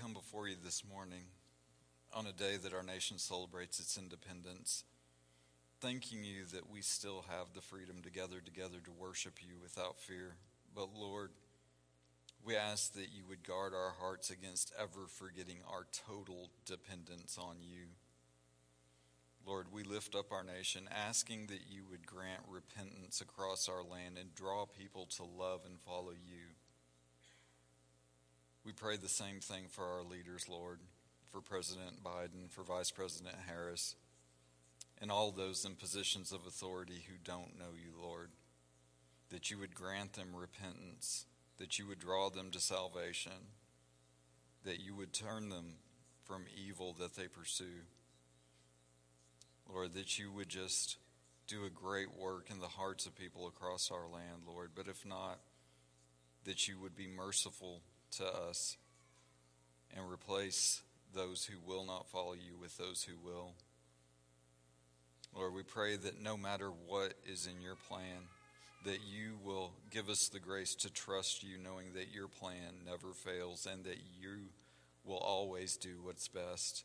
come before you this morning on a day that our nation celebrates its independence, thanking you that we still have the freedom to gather together to worship you without fear. But Lord, we ask that you would guard our hearts against ever forgetting our total dependence on you. Lord, we lift up our nation, asking that you would grant repentance across our land and draw people to love and follow you. We pray the same thing for our leaders, Lord, for President Biden, for Vice President Harris, and all those in positions of authority who don't know you, Lord, that you would grant them repentance, that you would draw them to salvation, that you would turn them from evil that they pursue. Lord, that you would just do a great work in the hearts of people across our land, Lord. But if not, that you would be merciful to us and replace those who will not follow you with those who will. Lord, we pray that no matter what is in your plan, that you will give us the grace to trust you, knowing that your plan never fails and that you will always do what's best.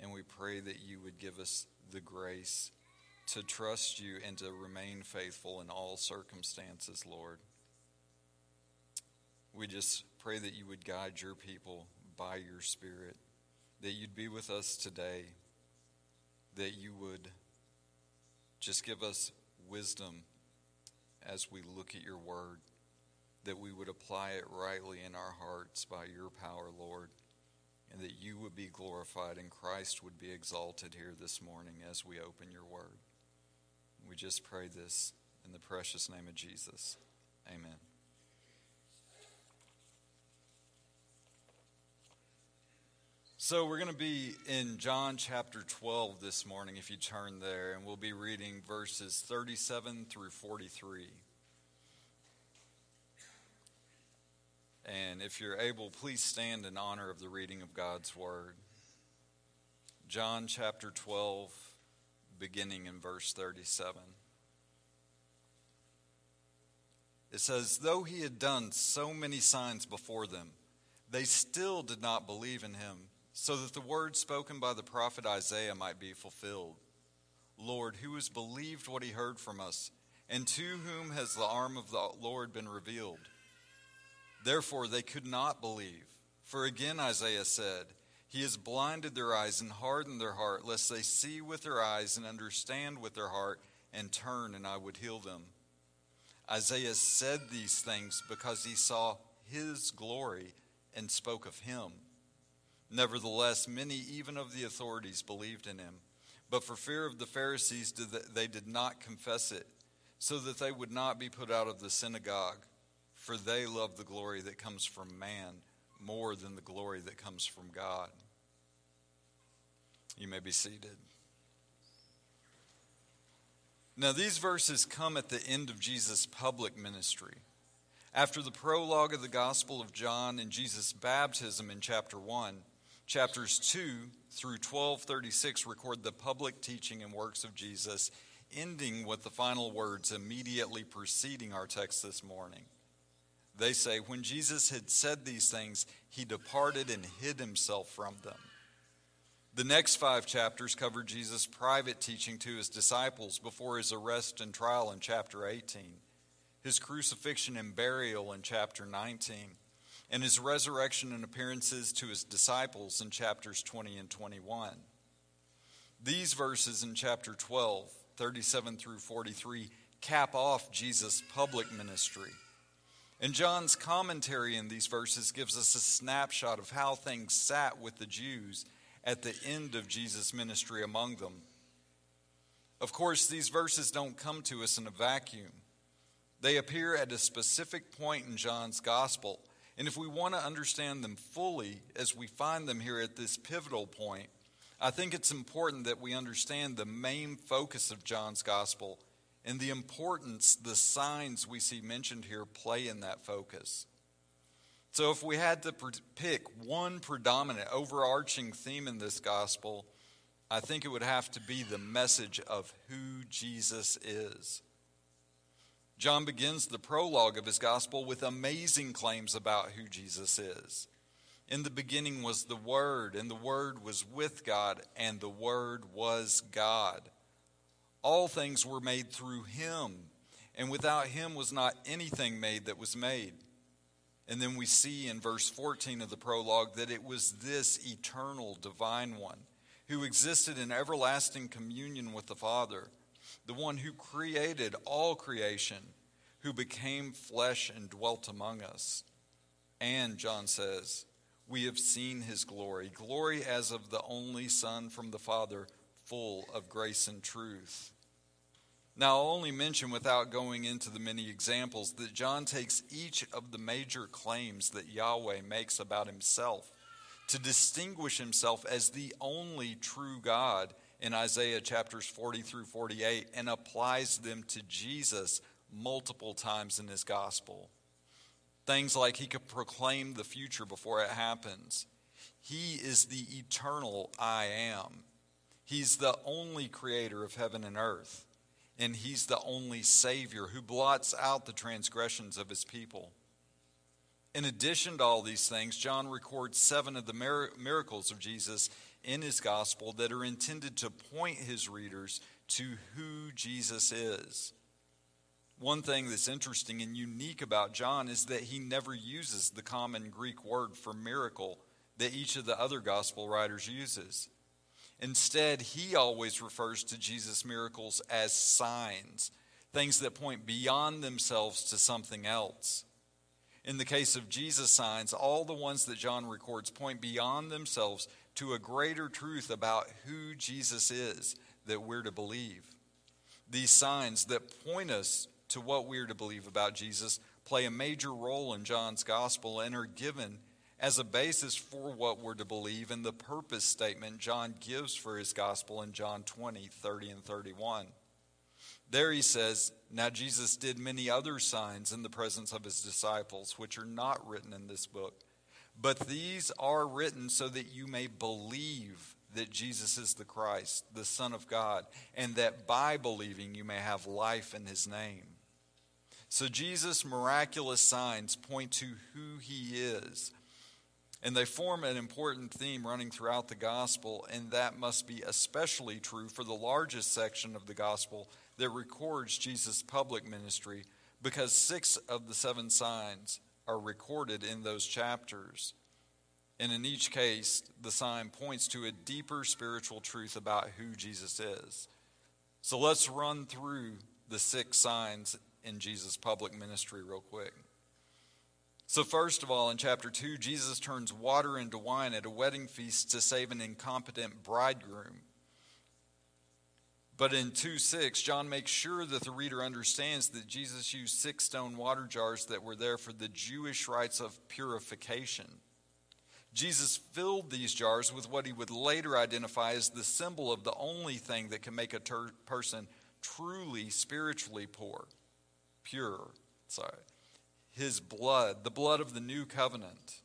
And we pray that you would give us the grace to trust you and to remain faithful in all circumstances, Lord. We just pray that you would guide your people by your Spirit, that you'd be with us today, that you would just give us wisdom as we look at your word, that we would apply it rightly in our hearts by your power, Lord, and that you would be glorified and Christ would be exalted here this morning as we open your word. We just pray this in the precious name of Jesus. Amen. So, we're going to be in John chapter 12 this morning, if you turn there, and we'll be reading verses 37 through 43. And if you're able, please stand in honor of the reading of God's word. John chapter 12, beginning in verse 37. It says, Though he had done so many signs before them, they still did not believe in him so that the word spoken by the prophet Isaiah might be fulfilled. Lord, who has believed what he heard from us, and to whom has the arm of the Lord been revealed? Therefore they could not believe. For again Isaiah said, He has blinded their eyes and hardened their heart, lest they see with their eyes and understand with their heart and turn, and I would heal them. Isaiah said these things because he saw his glory and spoke of him. Nevertheless, many even of the authorities believed in him. But for fear of the Pharisees, they did not confess it, so that they would not be put out of the synagogue. For they love the glory that comes from man more than the glory that comes from God. You may be seated. Now, these verses come at the end of Jesus' public ministry. After the prologue of the Gospel of John and Jesus' baptism in chapter 1, Chapters 2 through 1236 record the public teaching and works of Jesus, ending with the final words immediately preceding our text this morning. They say, When Jesus had said these things, he departed and hid himself from them. The next five chapters cover Jesus' private teaching to his disciples before his arrest and trial in chapter 18, his crucifixion and burial in chapter 19 and his resurrection and appearances to his disciples in chapters 20 and 21. These verses in chapter 12, 37 through 43, cap off Jesus' public ministry. And John's commentary in these verses gives us a snapshot of how things sat with the Jews at the end of Jesus' ministry among them. Of course, these verses don't come to us in a vacuum. They appear at a specific point in John's gospel and if we want to understand them fully as we find them here at this pivotal point, I think it's important that we understand the main focus of John's gospel and the importance the signs we see mentioned here play in that focus. So, if we had to pick one predominant, overarching theme in this gospel, I think it would have to be the message of who Jesus is. John begins the prologue of his gospel with amazing claims about who Jesus is. In the beginning was the Word, and the Word was with God, and the Word was God. All things were made through him, and without him was not anything made that was made. And then we see in verse 14 of the prologue that it was this eternal divine one who existed in everlasting communion with the Father, the one who created all creation, who became flesh and dwelt among us. And, John says, we have seen his glory, glory as of the only Son from the Father, full of grace and truth. Now, I'll only mention without going into the many examples that John takes each of the major claims that Yahweh makes about himself to distinguish himself as the only true God in Isaiah chapters 40 through 48 and applies them to Jesus multiple times in his gospel. Things like he could proclaim the future before it happens. He is the eternal I am. He's the only creator of heaven and earth. And he's the only Savior who blots out the transgressions of his people. In addition to all these things, John records seven of the miracles of Jesus in his gospel that are intended to point his readers to who Jesus is. One thing that's interesting and unique about John is that he never uses the common Greek word for miracle that each of the other gospel writers uses. Instead, he always refers to Jesus' miracles as signs, things that point beyond themselves to something else. In the case of Jesus' signs, all the ones that John records point beyond themselves to a greater truth about who Jesus is that we're to believe. These signs that point us to what we're to believe about Jesus play a major role in John's gospel and are given as a basis for what we're to believe in the purpose statement John gives for his gospel in John 20, 30, and 31. There he says, Now Jesus did many other signs in the presence of his disciples, which are not written in this book. But these are written so that you may believe that Jesus is the Christ, the Son of God, and that by believing you may have life in his name. So Jesus' miraculous signs point to who he is. And they form an important theme running throughout the gospel, and that must be especially true for the largest section of the gospel that records Jesus' public ministry, because six of the seven signs are recorded in those chapters. And in each case, the sign points to a deeper spiritual truth about who Jesus is. So let's run through the six signs in Jesus' public ministry real quick. So, first of all, in chapter 2, Jesus turns water into wine at a wedding feast to save an incompetent bridegroom. But in 2 6, John makes sure that the reader understands that Jesus used six stone water jars that were there for the Jewish rites of purification. Jesus filled these jars with what he would later identify as the symbol of the only thing that can make a ter- person truly spiritually poor pure. Sorry. His blood, the blood of the new covenant.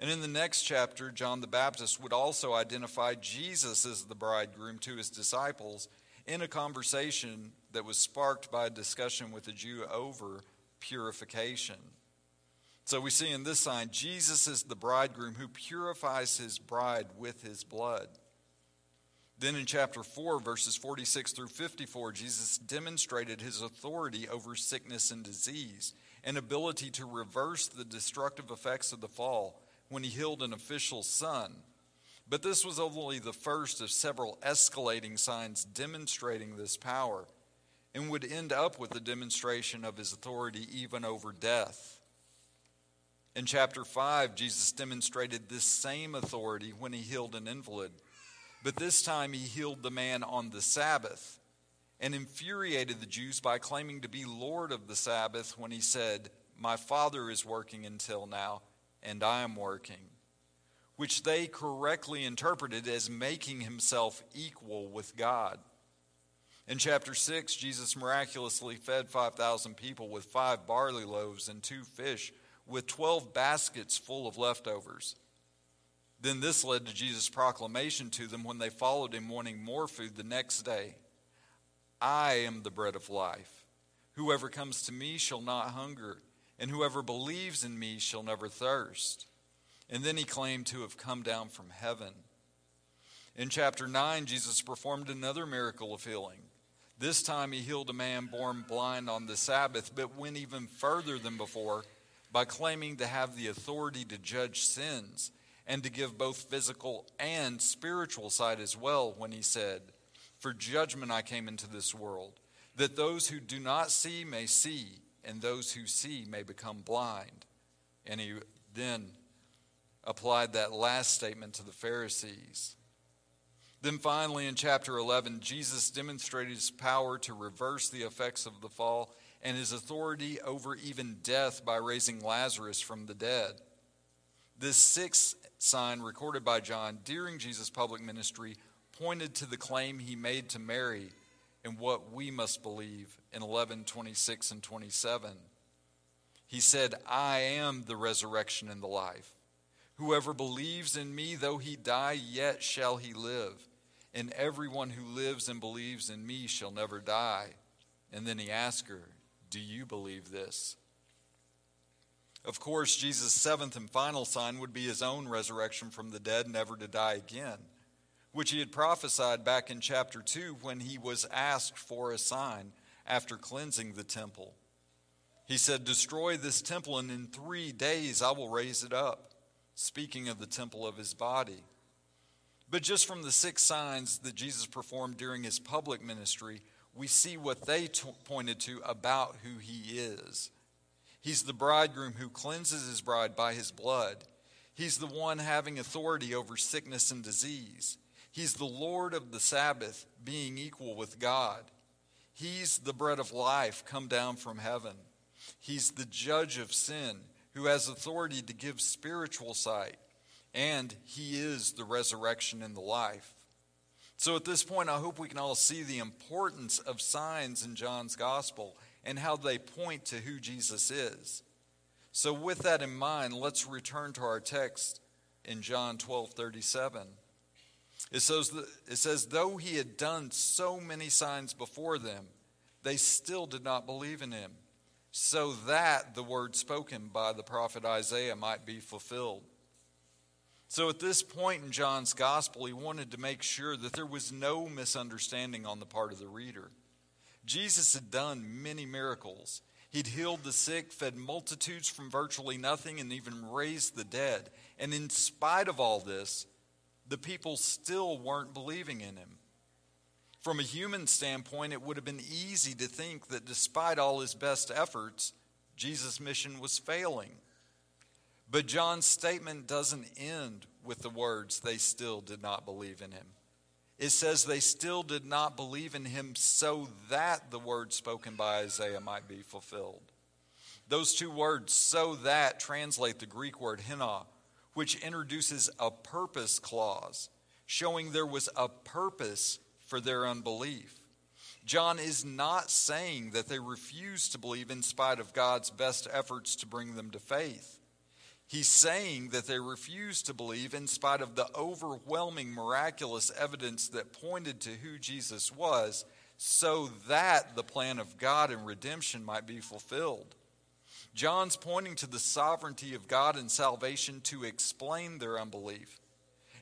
And in the next chapter, John the Baptist would also identify Jesus as the bridegroom to his disciples in a conversation that was sparked by a discussion with a Jew over purification. So we see in this sign, Jesus is the bridegroom who purifies his bride with his blood. Then in chapter 4, verses 46 through 54, Jesus demonstrated his authority over sickness and disease and ability to reverse the destructive effects of the fall when he healed an official's son. But this was only the first of several escalating signs demonstrating this power and would end up with the demonstration of his authority even over death. In chapter 5, Jesus demonstrated this same authority when he healed an invalid but this time he healed the man on the Sabbath and infuriated the Jews by claiming to be Lord of the Sabbath when he said, My Father is working until now, and I am working, which they correctly interpreted as making himself equal with God. In chapter 6, Jesus miraculously fed 5,000 people with five barley loaves and two fish, with 12 baskets full of leftovers. Then this led to Jesus' proclamation to them when they followed him, wanting more food the next day I am the bread of life. Whoever comes to me shall not hunger, and whoever believes in me shall never thirst. And then he claimed to have come down from heaven. In chapter 9, Jesus performed another miracle of healing. This time he healed a man born blind on the Sabbath, but went even further than before by claiming to have the authority to judge sins and to give both physical and spiritual sight as well when he said, For judgment I came into this world, that those who do not see may see, and those who see may become blind. And he then applied that last statement to the Pharisees. Then finally, in chapter 11, Jesus demonstrated his power to reverse the effects of the fall and his authority over even death by raising Lazarus from the dead. This sixth sign recorded by John during Jesus' public ministry pointed to the claim he made to Mary and what we must believe in 11 26 and 27. He said, I am the resurrection and the life. Whoever believes in me, though he die, yet shall he live. And everyone who lives and believes in me shall never die. And then he asked her, Do you believe this? Of course, Jesus' seventh and final sign would be his own resurrection from the dead, never to die again, which he had prophesied back in chapter 2 when he was asked for a sign after cleansing the temple. He said, Destroy this temple, and in three days I will raise it up, speaking of the temple of his body. But just from the six signs that Jesus performed during his public ministry, we see what they t- pointed to about who he is. He's the bridegroom who cleanses his bride by his blood. He's the one having authority over sickness and disease. He's the Lord of the Sabbath, being equal with God. He's the bread of life come down from heaven. He's the judge of sin who has authority to give spiritual sight. And he is the resurrection and the life. So at this point, I hope we can all see the importance of signs in John's gospel and how they point to who Jesus is. So, with that in mind, let's return to our text in John 12 37. It says, it says, though he had done so many signs before them, they still did not believe in him, so that the word spoken by the prophet Isaiah might be fulfilled. So, at this point in John's gospel, he wanted to make sure that there was no misunderstanding on the part of the reader. Jesus had done many miracles. He'd healed the sick, fed multitudes from virtually nothing, and even raised the dead. And in spite of all this, the people still weren't believing in him. From a human standpoint, it would have been easy to think that despite all his best efforts, Jesus' mission was failing. But John's statement doesn't end with the words, they still did not believe in him it says they still did not believe in him so that the word spoken by Isaiah might be fulfilled. Those two words, so that, translate the Greek word hina, which introduces a purpose clause, showing there was a purpose for their unbelief. John is not saying that they refused to believe in spite of God's best efforts to bring them to faith. He's saying that they refused to believe in spite of the overwhelming miraculous evidence that pointed to who Jesus was, so that the plan of God and redemption might be fulfilled. John's pointing to the sovereignty of God and salvation to explain their unbelief.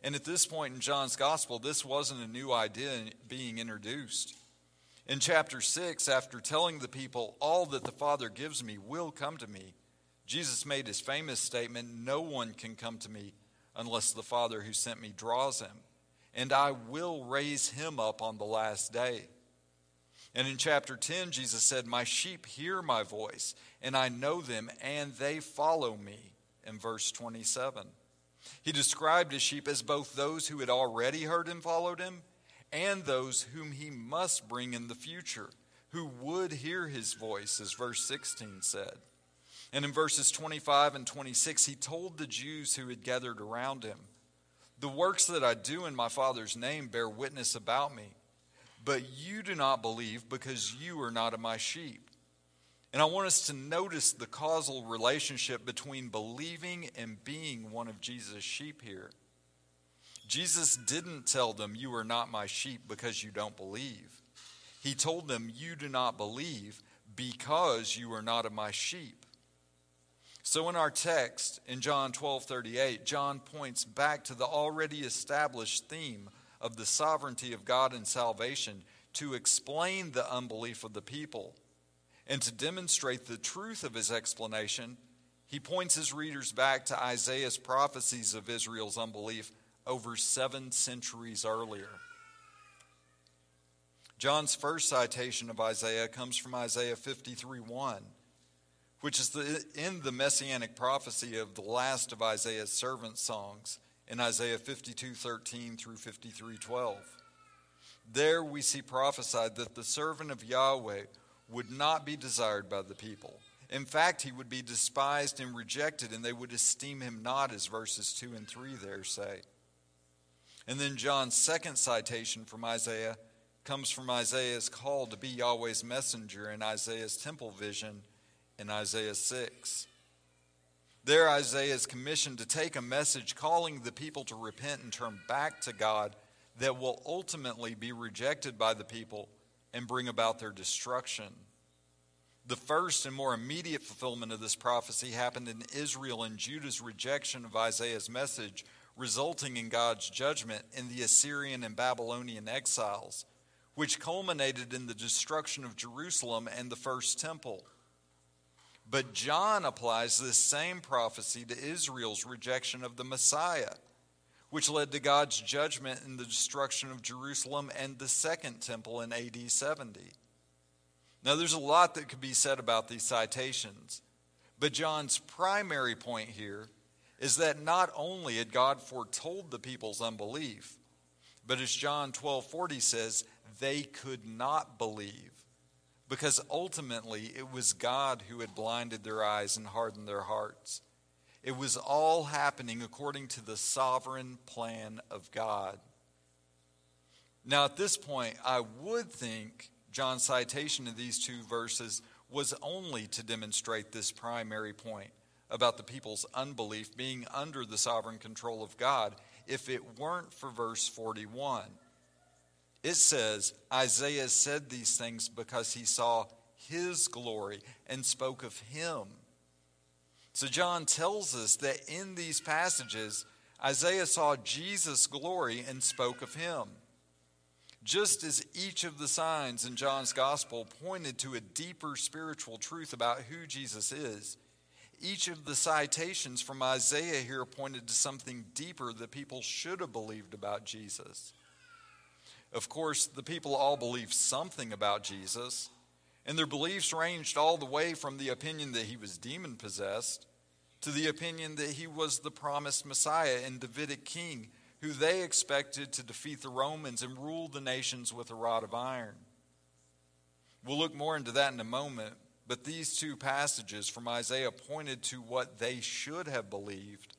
And at this point in John's gospel, this wasn't a new idea being introduced. In chapter 6, after telling the people, All that the Father gives me will come to me, Jesus made his famous statement No one can come to me unless the Father who sent me draws him, and I will raise him up on the last day. And in chapter 10, Jesus said, My sheep hear my voice, and I know them, and they follow me, in verse 27. He described his sheep as both those who had already heard and followed him, and those whom he must bring in the future, who would hear his voice, as verse 16 said. And in verses 25 and 26, he told the Jews who had gathered around him, The works that I do in my Father's name bear witness about me, but you do not believe because you are not of my sheep. And I want us to notice the causal relationship between believing and being one of Jesus' sheep here. Jesus didn't tell them, You are not my sheep because you don't believe. He told them, You do not believe because you are not of my sheep. So in our text in John 12:38, John points back to the already established theme of the sovereignty of God in salvation to explain the unbelief of the people. And to demonstrate the truth of his explanation, he points his readers back to Isaiah's prophecies of Israel's unbelief over seven centuries earlier. John's first citation of Isaiah comes from Isaiah 53 1, which is the, in the messianic prophecy of the last of Isaiah's servant songs in Isaiah 52 13 through 53 12. There we see prophesied that the servant of Yahweh would not be desired by the people. In fact, he would be despised and rejected, and they would esteem him not, as verses 2 and 3 there say. And then John's second citation from Isaiah comes from Isaiah's call to be Yahweh's messenger in Isaiah's temple vision in Isaiah 6. There, Isaiah is commissioned to take a message calling the people to repent and turn back to God that will ultimately be rejected by the people and bring about their destruction. The first and more immediate fulfillment of this prophecy happened in Israel and Judah's rejection of Isaiah's message resulting in God's judgment in the Assyrian and Babylonian exiles, which culminated in the destruction of Jerusalem and the first temple. But John applies this same prophecy to Israel's rejection of the Messiah, which led to God's judgment in the destruction of Jerusalem and the second temple in AD 70. Now, there's a lot that could be said about these citations, but John's primary point here is that not only had God foretold the people's unbelief, but as John 12:40 says, they could not believe because ultimately it was God who had blinded their eyes and hardened their hearts. It was all happening according to the sovereign plan of God. Now, at this point, I would think John's citation of these two verses was only to demonstrate this primary point about the people's unbelief being under the sovereign control of God if it weren't for verse 41. It says, Isaiah said these things because he saw his glory and spoke of him. So John tells us that in these passages, Isaiah saw Jesus' glory and spoke of him. Just as each of the signs in John's gospel pointed to a deeper spiritual truth about who Jesus is, each of the citations from Isaiah here pointed to something deeper that people should have believed about Jesus. Of course, the people all believed something about Jesus, and their beliefs ranged all the way from the opinion that he was demon possessed to the opinion that he was the promised Messiah and Davidic king who they expected to defeat the Romans and rule the nations with a rod of iron. We'll look more into that in a moment, but these two passages from Isaiah pointed to what they should have believed,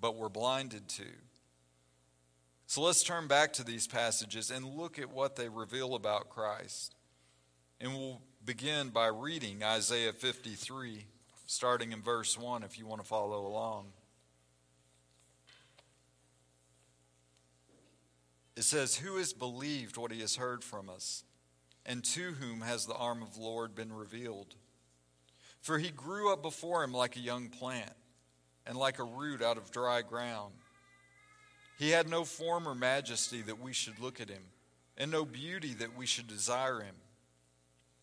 but were blinded to. So let's turn back to these passages and look at what they reveal about Christ. And we'll begin by reading Isaiah 53, starting in verse 1, if you want to follow along. It says, Who has believed what he has heard from us? and to whom has the arm of the Lord been revealed? For he grew up before him like a young plant, and like a root out of dry ground. He had no form or majesty that we should look at him, and no beauty that we should desire him.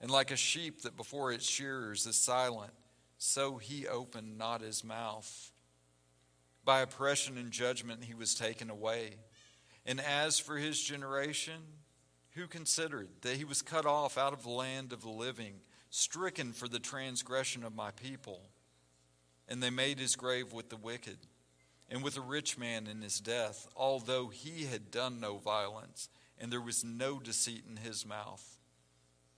and like a sheep that before its shearers is silent, so he opened not his mouth. By oppression and judgment he was taken away. And as for his generation, who considered that he was cut off out of the land of the living, stricken for the transgression of my people? And they made his grave with the wicked and with a rich man in his death, although he had done no violence, and there was no deceit in his mouth.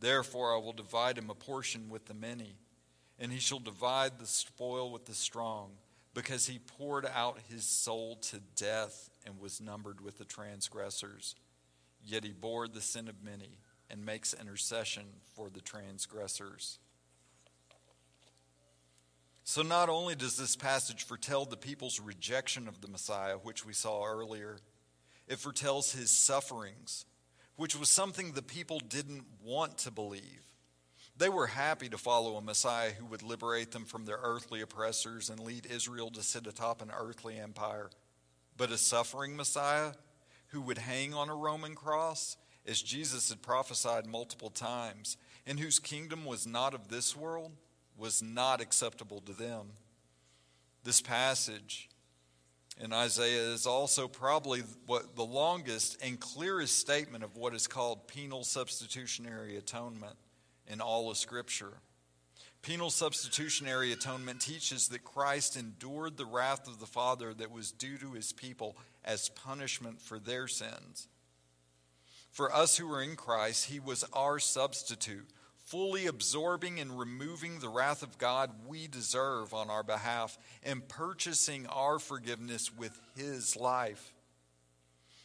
Therefore I will divide him a portion with the many, and he shall divide the spoil with the strong, because he poured out his soul to death and was numbered with the transgressors. Yet he bore the sin of many and makes intercession for the transgressors. So, not only does this passage foretell the people's rejection of the Messiah, which we saw earlier, it foretells his sufferings, which was something the people didn't want to believe. They were happy to follow a Messiah who would liberate them from their earthly oppressors and lead Israel to sit atop an earthly empire. But a suffering Messiah who would hang on a Roman cross, as Jesus had prophesied multiple times, and whose kingdom was not of this world was not acceptable to them. This passage in Isaiah is also probably what the longest and clearest statement of what is called penal substitutionary atonement in all of Scripture. Penal substitutionary atonement teaches that Christ endured the wrath of the Father that was due to his people as punishment for their sins. For us who are in Christ, he was our substitute fully absorbing and removing the wrath of God we deserve on our behalf and purchasing our forgiveness with his life.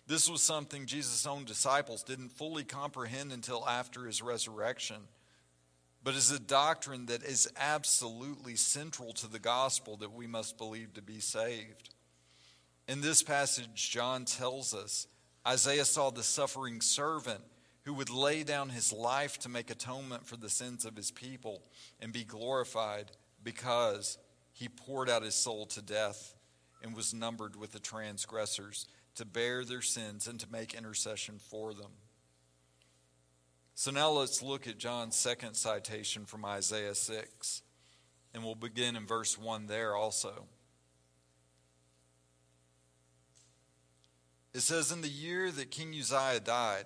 This was something Jesus' own disciples didn't fully comprehend until after his resurrection, but is a doctrine that is absolutely central to the gospel that we must believe to be saved. In this passage, John tells us Isaiah saw the suffering servant who would lay down his life to make atonement for the sins of his people and be glorified because he poured out his soul to death and was numbered with the transgressors to bear their sins and to make intercession for them. So now let's look at John's second citation from Isaiah 6, and we'll begin in verse 1 there also. It says, In the year that King Uzziah died,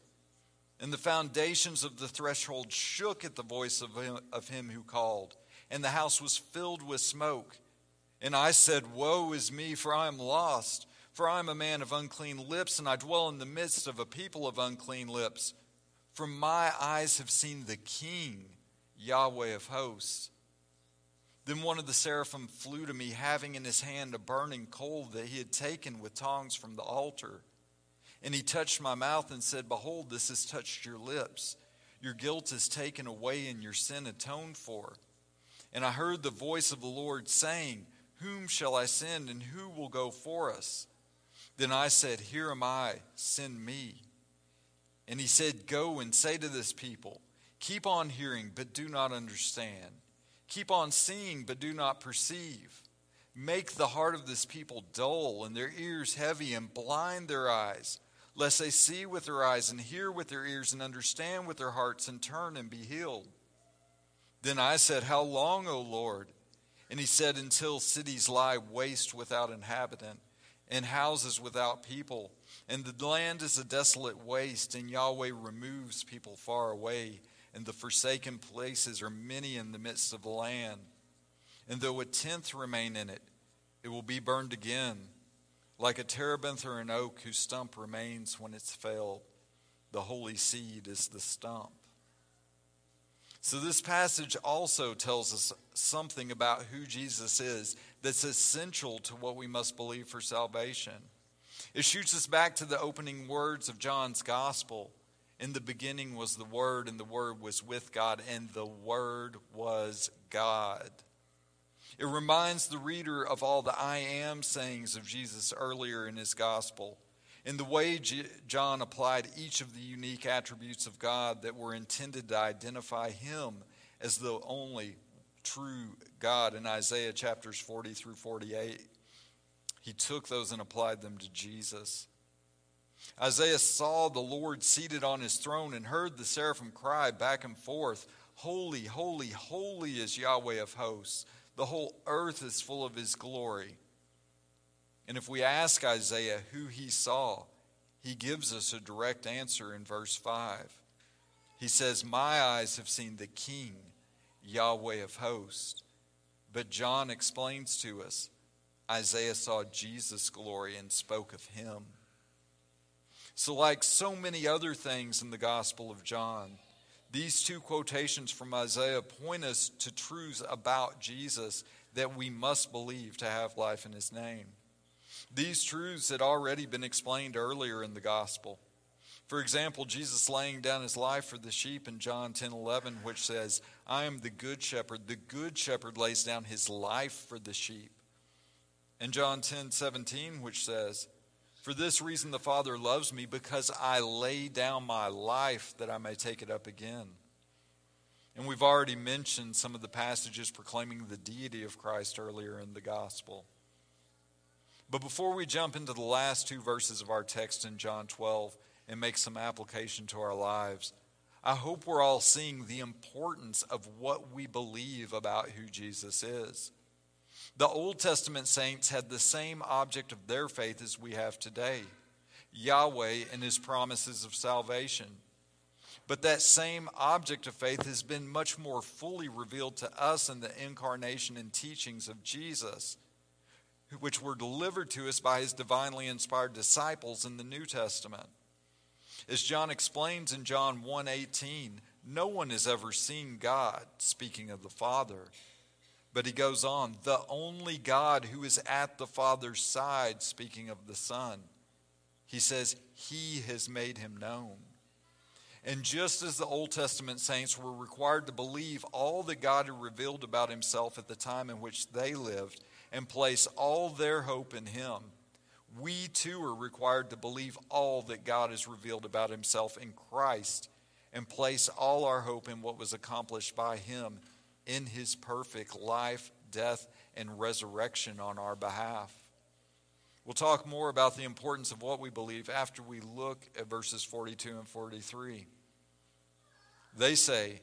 And the foundations of the threshold shook at the voice of him, of him who called, and the house was filled with smoke. And I said, Woe is me, for I am lost, for I am a man of unclean lips, and I dwell in the midst of a people of unclean lips. For my eyes have seen the King, Yahweh of hosts. Then one of the seraphim flew to me, having in his hand a burning coal that he had taken with tongs from the altar. And he touched my mouth and said, Behold, this has touched your lips. Your guilt is taken away and your sin atoned for. And I heard the voice of the Lord saying, Whom shall I send and who will go for us? Then I said, Here am I, send me. And he said, Go and say to this people, Keep on hearing, but do not understand. Keep on seeing, but do not perceive. Make the heart of this people dull and their ears heavy and blind their eyes lest they see with their eyes and hear with their ears and understand with their hearts and turn and be healed. Then I said, How long, O Lord? And he said, Until cities lie waste without inhabitant, and houses without people, and the land is a desolate waste, and Yahweh removes people far away, and the forsaken places are many in the midst of the land. And though a tenth remain in it, it will be burned again like a terebinth or an oak whose stump remains when it's felled. the holy seed is the stump. So, this passage also tells us something about who Jesus is that's essential to what we must believe for salvation. It shoots us back to the opening words of John's gospel. In the beginning was the Word, and the Word was with God, and the Word was God. It reminds the reader of all the I am sayings of Jesus earlier in his gospel. In the way John applied each of the unique attributes of God that were intended to identify him as the only true God in Isaiah chapters 40 through 48, he took those and applied them to Jesus. Isaiah saw the Lord seated on his throne and heard the seraphim cry back and forth Holy, holy, holy is Yahweh of hosts. The whole earth is full of his glory. And if we ask Isaiah who he saw, he gives us a direct answer in verse 5. He says, My eyes have seen the King, Yahweh of hosts. But John explains to us Isaiah saw Jesus' glory and spoke of him. So, like so many other things in the Gospel of John, these two quotations from Isaiah point us to truths about Jesus that we must believe to have life in his name. These truths had already been explained earlier in the gospel. For example, Jesus laying down his life for the sheep in John 10 11, which says, I am the good shepherd. The good shepherd lays down his life for the sheep. And John 10 17, which says, For this reason the Father loves me, because I lay down my life that I may take it up again. And we've already mentioned some of the passages proclaiming the deity of Christ earlier in the gospel. But before we jump into the last two verses of our text in John 12 and make some application to our lives, I hope we're all seeing the importance of what we believe about who Jesus is. The Old Testament saints had the same object of their faith as we have today Yahweh and his promises of salvation. But that same object of faith has been much more fully revealed to us in the incarnation and teachings of Jesus which were delivered to us by his divinely inspired disciples in the New Testament. As John explains in John 1:18, no one has ever seen God, speaking of the Father. But he goes on, the only God who is at the Father's side, speaking of the Son. He says, He has made him known. And just as the Old Testament saints were required to believe all that God had revealed about himself at the time in which they lived, and place all their hope in Him, we too are required to believe all that God has revealed about Himself in Christ and place all our hope in what was accomplished by Him in His perfect life, death, and resurrection on our behalf. We'll talk more about the importance of what we believe after we look at verses 42 and 43. They say,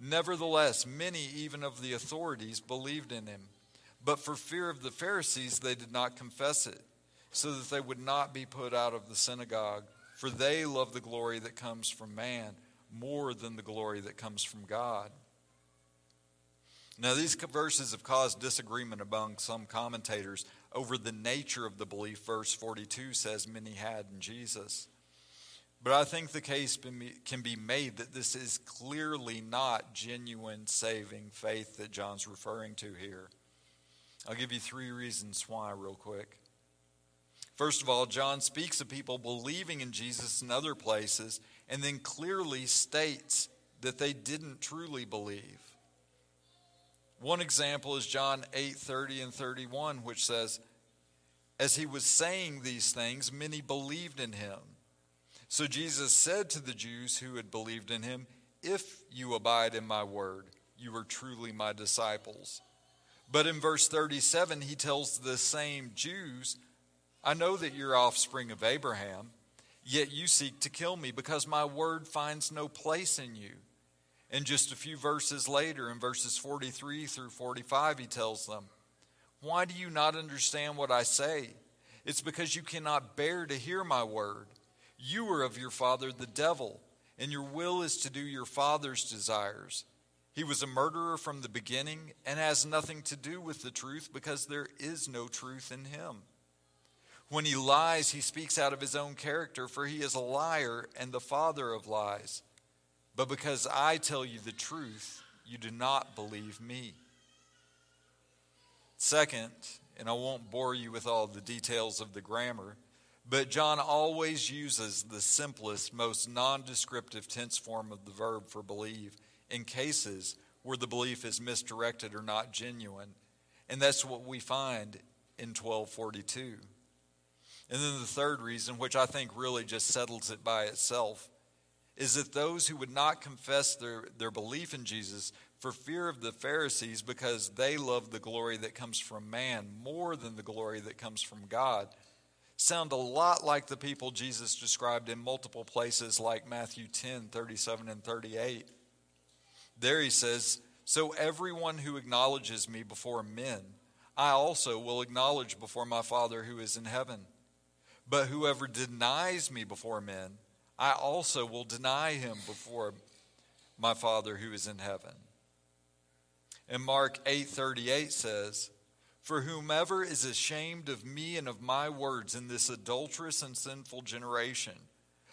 Nevertheless, many even of the authorities believed in him. But for fear of the Pharisees, they did not confess it, so that they would not be put out of the synagogue. For they love the glory that comes from man more than the glory that comes from God. Now, these verses have caused disagreement among some commentators over the nature of the belief verse 42 says many had in Jesus. But I think the case can be made that this is clearly not genuine saving faith that John's referring to here. I'll give you three reasons why, real quick. First of all, John speaks of people believing in Jesus in other places and then clearly states that they didn't truly believe. One example is John 8 30 and 31, which says, As he was saying these things, many believed in him. So Jesus said to the Jews who had believed in him, If you abide in my word, you are truly my disciples. But in verse 37, he tells the same Jews, I know that you're offspring of Abraham, yet you seek to kill me because my word finds no place in you. And just a few verses later, in verses 43 through 45, he tells them, Why do you not understand what I say? It's because you cannot bear to hear my word. You are of your father, the devil, and your will is to do your father's desires. He was a murderer from the beginning and has nothing to do with the truth because there is no truth in him. When he lies, he speaks out of his own character, for he is a liar and the father of lies. But because I tell you the truth, you do not believe me. Second, and I won't bore you with all the details of the grammar, but John always uses the simplest, most non-descriptive tense form of the verb for believe in cases where the belief is misdirected or not genuine. And that's what we find in 1242. And then the third reason, which I think really just settles it by itself, is that those who would not confess their, their belief in Jesus for fear of the Pharisees because they love the glory that comes from man more than the glory that comes from God sound a lot like the people Jesus described in multiple places, like Matthew 10 37 and 38. There he says, So everyone who acknowledges me before men, I also will acknowledge before my Father who is in heaven. But whoever denies me before men, I also will deny him before my Father who is in heaven. And Mark 8:38 says, "For whomever is ashamed of me and of my words in this adulterous and sinful generation,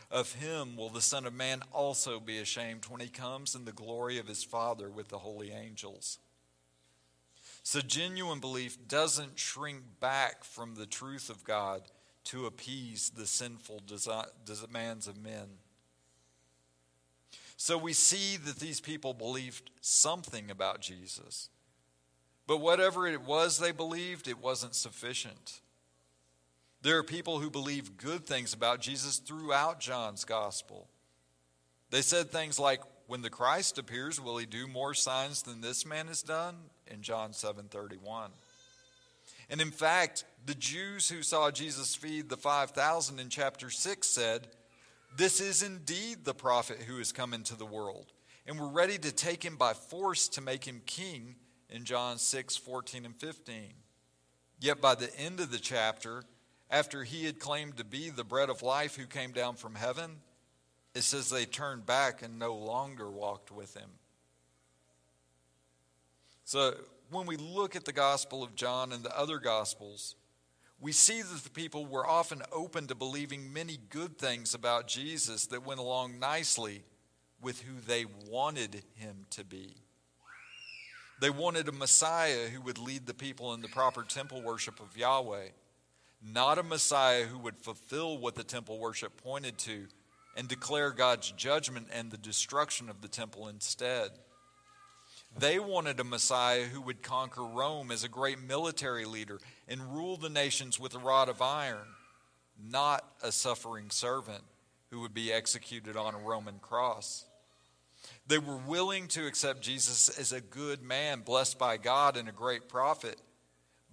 of him will the Son of Man also be ashamed when he comes in the glory of his Father with the holy angels." So genuine belief doesn't shrink back from the truth of God to appease the sinful demands of men. So we see that these people believed something about Jesus. But whatever it was they believed, it wasn't sufficient. There are people who believe good things about Jesus throughout John's gospel. They said things like, when the Christ appears, will he do more signs than this man has done? In John 7:31. And in fact, the Jews who saw Jesus feed the 5,000 in chapter 6 said, This is indeed the prophet who has come into the world. And we're ready to take him by force to make him king in John 6 14 and 15. Yet by the end of the chapter, after he had claimed to be the bread of life who came down from heaven, it says they turned back and no longer walked with him. So when we look at the Gospel of John and the other Gospels, we see that the people were often open to believing many good things about Jesus that went along nicely with who they wanted him to be. They wanted a Messiah who would lead the people in the proper temple worship of Yahweh, not a Messiah who would fulfill what the temple worship pointed to and declare God's judgment and the destruction of the temple instead. They wanted a Messiah who would conquer Rome as a great military leader and rule the nations with a rod of iron, not a suffering servant who would be executed on a Roman cross. They were willing to accept Jesus as a good man, blessed by God and a great prophet,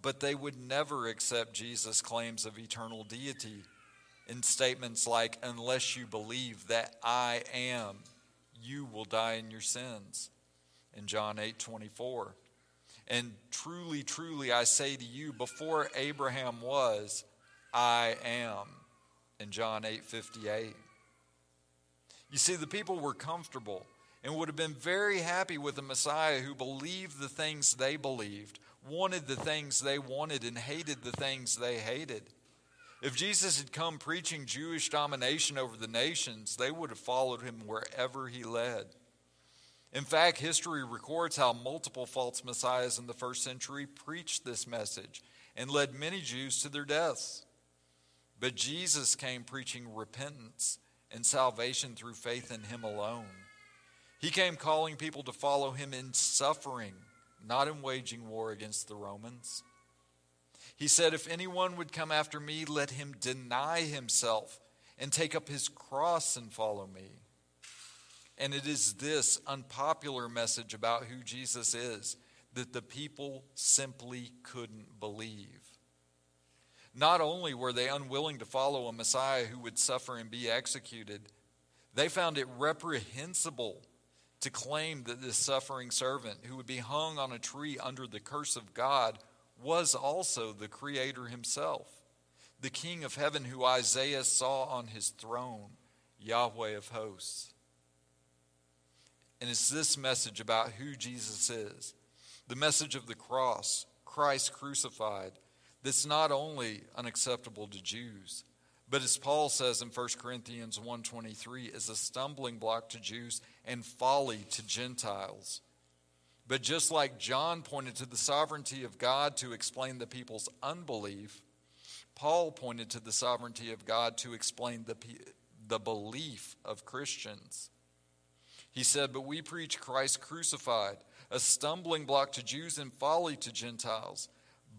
but they would never accept Jesus' claims of eternal deity in statements like, Unless you believe that I am, you will die in your sins in John 8 24. And truly, truly, I say to you, before Abraham was, I am in John 8 58. You see, the people were comfortable and would have been very happy with a Messiah who believed the things they believed, wanted the things they wanted, and hated the things they hated. If Jesus had come preaching Jewish domination over the nations, they would have followed him wherever he led. In fact, history records how multiple false messiahs in the first century preached this message and led many Jews to their deaths. But Jesus came preaching repentance and salvation through faith in him alone. He came calling people to follow him in suffering, not in waging war against the Romans. He said, If anyone would come after me, let him deny himself and take up his cross and follow me. And it is this unpopular message about who Jesus is that the people simply couldn't believe. Not only were they unwilling to follow a Messiah who would suffer and be executed, they found it reprehensible to claim that this suffering servant who would be hung on a tree under the curse of God was also the Creator Himself, the King of heaven who Isaiah saw on his throne, Yahweh of hosts. And it's this message about who Jesus is the message of the cross, Christ crucified, that's not only unacceptable to Jews, but as Paul says in 1 Corinthians 1:23 is a stumbling block to Jews and folly to Gentiles. But just like John pointed to the sovereignty of God to explain the people's unbelief, Paul pointed to the sovereignty of God to explain the, the belief of Christians. He said, But we preach Christ crucified, a stumbling block to Jews and folly to Gentiles.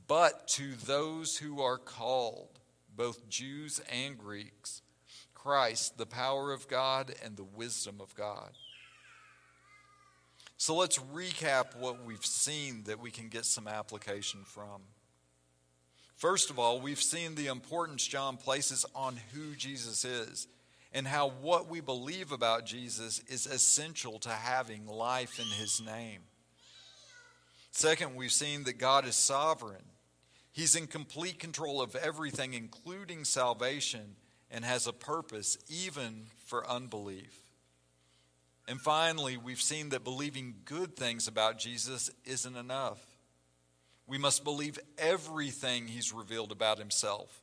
But to those who are called, both Jews and Greeks, Christ, the power of God and the wisdom of God. So let's recap what we've seen that we can get some application from. First of all, we've seen the importance John places on who Jesus is and how what we believe about Jesus is essential to having life in his name. Second, we've seen that God is sovereign He's in complete control of everything, including salvation, and has a purpose even for unbelief. And finally, we've seen that believing good things about Jesus isn't enough. We must believe everything he's revealed about himself,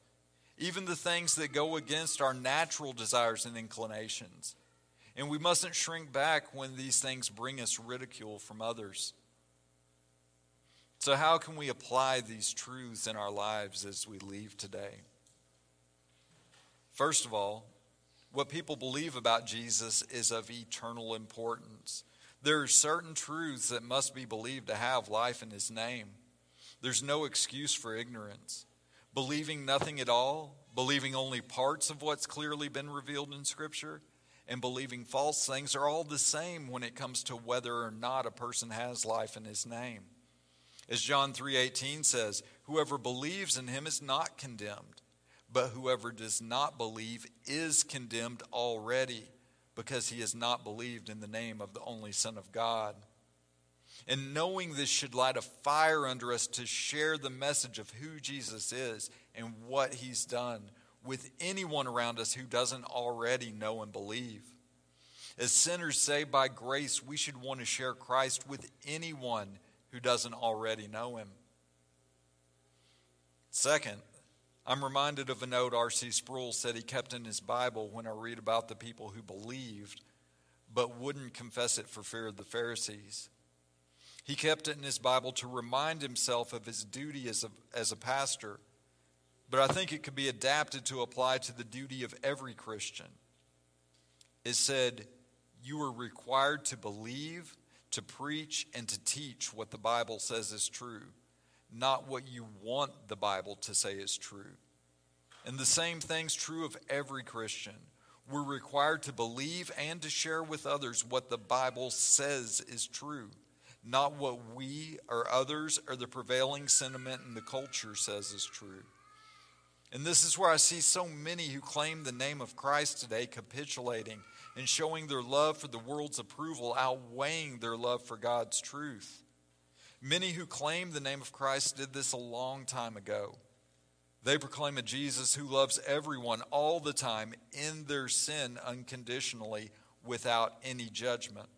even the things that go against our natural desires and inclinations. And we mustn't shrink back when these things bring us ridicule from others. So, how can we apply these truths in our lives as we leave today? First of all, what people believe about Jesus is of eternal importance. There are certain truths that must be believed to have life in His name. There's no excuse for ignorance. Believing nothing at all, believing only parts of what's clearly been revealed in Scripture, and believing false things are all the same when it comes to whether or not a person has life in His name. As John 3:18 says, whoever believes in him is not condemned, but whoever does not believe is condemned already because he has not believed in the name of the only son of God. And knowing this should light a fire under us to share the message of who Jesus is and what he's done with anyone around us who doesn't already know and believe. As sinners saved by grace, we should want to share Christ with anyone who doesn't already know him. Second, I'm reminded of a note R.C. Sproul said he kept in his Bible when I read about the people who believed but wouldn't confess it for fear of the Pharisees. He kept it in his Bible to remind himself of his duty as a, as a pastor, but I think it could be adapted to apply to the duty of every Christian. It said, You are required to believe to preach and to teach what the Bible says is true, not what you want the Bible to say is true. And the same thing's true of every Christian. We're required to believe and to share with others what the Bible says is true, not what we or others or the prevailing sentiment in the culture says is true. And this is where I see so many who claim the name of Christ today capitulating and showing their love for the world's approval outweighing their love for God's truth. Many who claim the name of Christ did this a long time ago. They proclaim a Jesus who loves everyone all the time in their sin unconditionally without any judgment.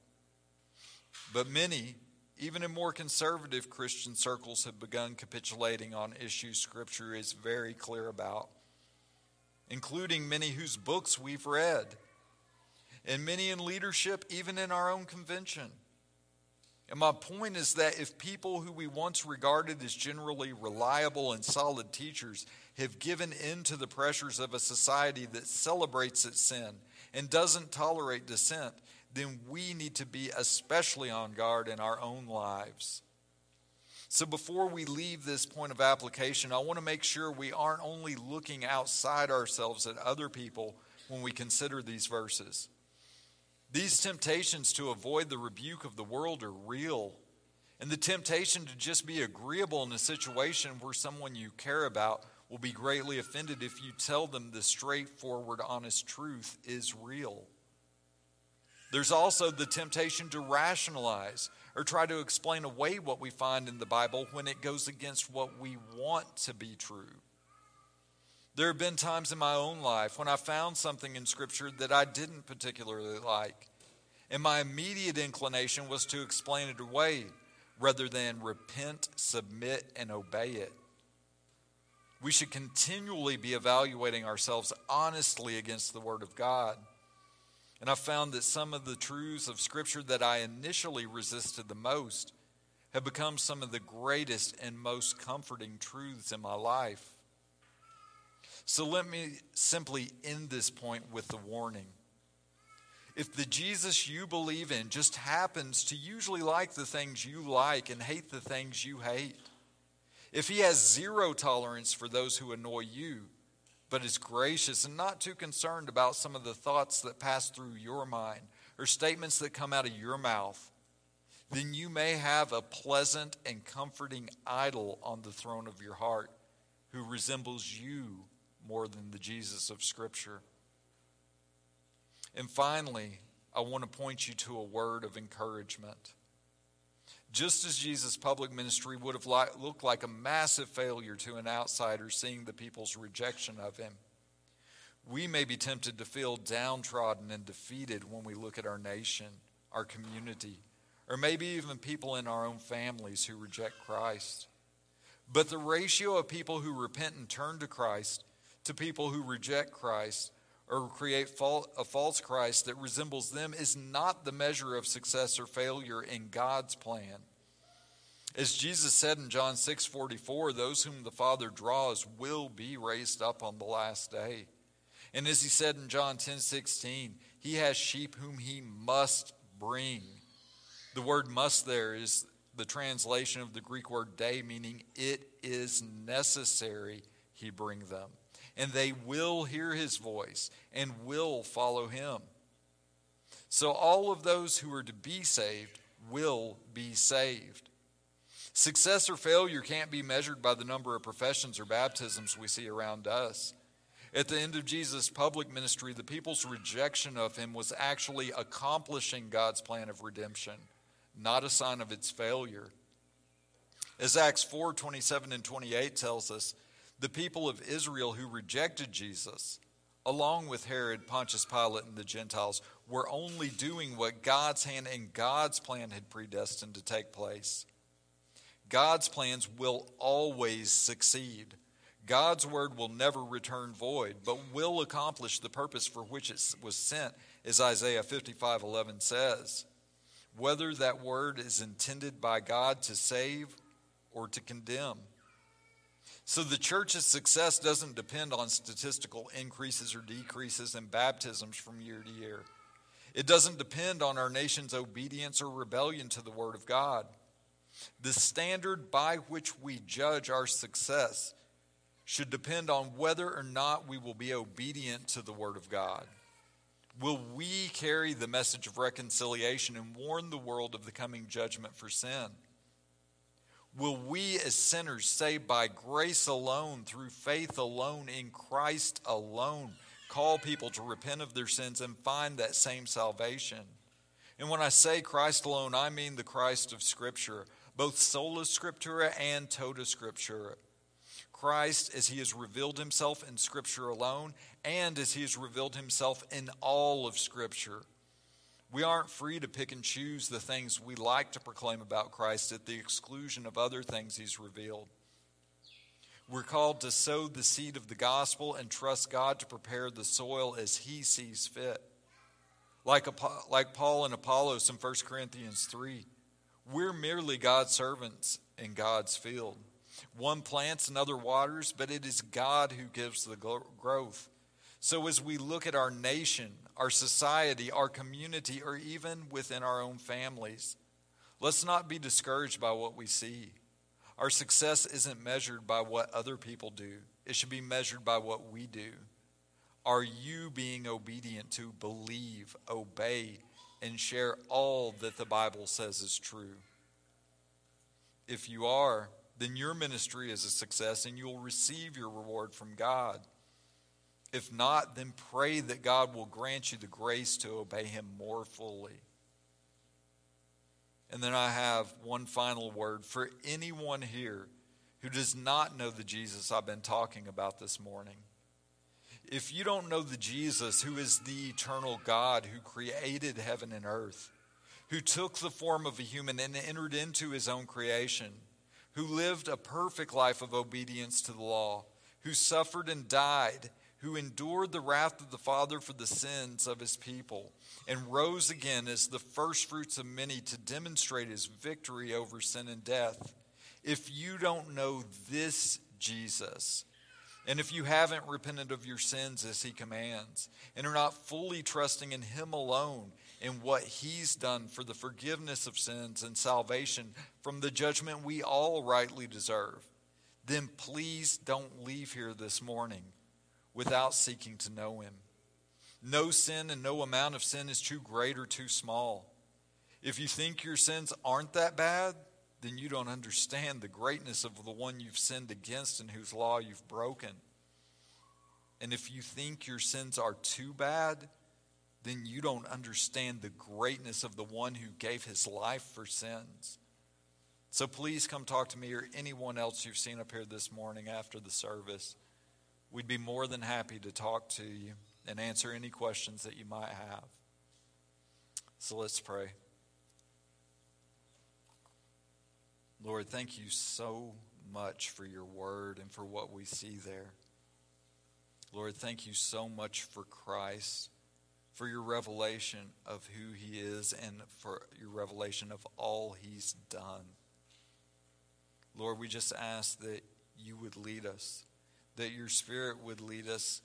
But many, even in more conservative Christian circles, have begun capitulating on issues Scripture is very clear about, including many whose books we've read and many in leadership, even in our own convention. And my point is that if people who we once regarded as generally reliable and solid teachers have given in to the pressures of a society that celebrates its sin and doesn't tolerate dissent, then we need to be especially on guard in our own lives. So, before we leave this point of application, I want to make sure we aren't only looking outside ourselves at other people when we consider these verses. These temptations to avoid the rebuke of the world are real. And the temptation to just be agreeable in a situation where someone you care about will be greatly offended if you tell them the straightforward, honest truth is real. There's also the temptation to rationalize or try to explain away what we find in the Bible when it goes against what we want to be true. There have been times in my own life when I found something in Scripture that I didn't particularly like, and my immediate inclination was to explain it away rather than repent, submit, and obey it. We should continually be evaluating ourselves honestly against the Word of God. And I found that some of the truths of Scripture that I initially resisted the most have become some of the greatest and most comforting truths in my life. So let me simply end this point with the warning. If the Jesus you believe in just happens to usually like the things you like and hate the things you hate, if he has zero tolerance for those who annoy you, but is gracious and not too concerned about some of the thoughts that pass through your mind or statements that come out of your mouth, then you may have a pleasant and comforting idol on the throne of your heart who resembles you more than the Jesus of Scripture. And finally, I want to point you to a word of encouragement. Just as Jesus' public ministry would have looked like a massive failure to an outsider seeing the people's rejection of him, we may be tempted to feel downtrodden and defeated when we look at our nation, our community, or maybe even people in our own families who reject Christ. But the ratio of people who repent and turn to Christ to people who reject Christ or create a false Christ that resembles them is not the measure of success or failure in God's plan. As Jesus said in John 6 44, those whom the Father draws will be raised up on the last dei. And as he said in John 10 16, he has sheep whom he must bring. The word must there is the translation of the Greek word day, meaning it is necessary he bring them and they will hear his voice and will follow him. So all of those who are to be saved will be saved. Success or failure can't be measured by the number of professions or baptisms we see around us. At the end of Jesus' public ministry, the people's rejection of him was actually accomplishing God's plan of redemption, not a sign of its failure. As Acts 4 27 and 28 tells us, the people of Israel who rejected Jesus, along with Herod, Pontius Pilate, and the Gentiles, were only doing what God's hand and God's plan had predestined to take place. God's plans will always succeed. God's word will never return void, but will accomplish the purpose for which it was sent, as Isaiah 55 11 says. Whether that word is intended by God to save or to condemn. So the church's success doesn't depend on statistical increases or decreases in baptisms from year to year. It doesn't depend on our nation's obedience or rebellion to the Word of God. The standard by which we judge our success should depend on whether or not we will be obedient to the Word of God. Will we carry the message of reconciliation and warn the world of the coming judgment for sin? Will we, as sinners, saved by grace alone, through faith alone, in Christ alone, call people to repent of their sins and find that same salvation? And when I say Christ alone, I mean the Christ of Scripture, both sola scriptura and tota scriptura. Christ as he has revealed himself in Scripture alone, and as he has revealed himself in all of Scripture. We aren't free to pick and choose the things we like to proclaim about Christ at the exclusion of other things He's revealed. We're called to sow the seed of the gospel and trust God to prepare the soil as He sees fit. Like, like Paul and Apollos in 1 Corinthians 3, we're merely God's servants in God's field. One plants, another waters, but it is God who gives the growth. So as we look at our nation, our society, our community, or even within our own families. Let's not be discouraged by what we see. Our success isn't measured by what other people do, it should be measured by what we do. Are you being obedient to believe, obey, and share all that the Bible says is true? If you are, then your ministry is a success and you'll receive your reward from God. If not, then pray that God will grant you the grace to obey Him more fully. And then I have one final word for anyone here who does not know the Jesus I've been talking about this morning. If you don't know the Jesus who is the eternal God who created heaven and earth, who took the form of a human and entered into his own creation, who lived a perfect life of obedience to the law, who suffered and died, who endured the wrath of the Father for the sins of his people, and rose again as the firstfruits of many to demonstrate his victory over sin and death. If you don't know this Jesus, and if you haven't repented of your sins as he commands, and are not fully trusting in him alone and what he's done for the forgiveness of sins and salvation from the judgment we all rightly deserve, then please don't leave here this morning without seeking to know him. No sin and no amount of sin is too great or too small. If you think your sins aren't that bad, then you don't understand the greatness of the one you've sinned against and whose law you've broken. And if you think your sins are too bad, then you don't understand the greatness of the one who gave his life for sins. So please come talk to me or anyone else you've seen up here this morning after the service. We'd be more than happy to talk to you and answer any questions that you might have. So let's pray. Lord, thank you so much for your word and for what we see there. Lord, thank you so much for Christ, for your revelation of who he is, and for your revelation of all he's done. Lord, we just ask that you would lead us, that your spirit would lead us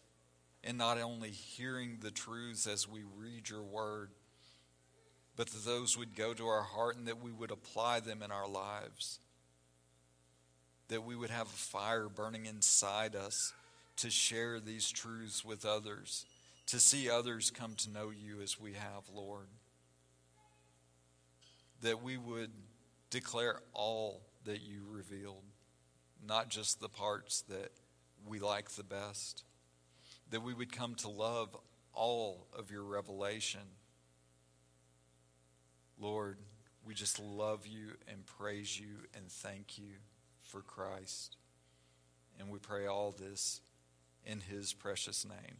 in not only hearing the truths as we read your word, but that those would go to our heart and that we would apply them in our lives. That we would have a fire burning inside us to share these truths with others, to see others come to know you as we have, Lord. That we would declare all that you revealed, not just the parts that we like the best. That we would come to love all of your revelation Lord, we just love you and praise you and thank you for Christ. And we pray all this in his precious name.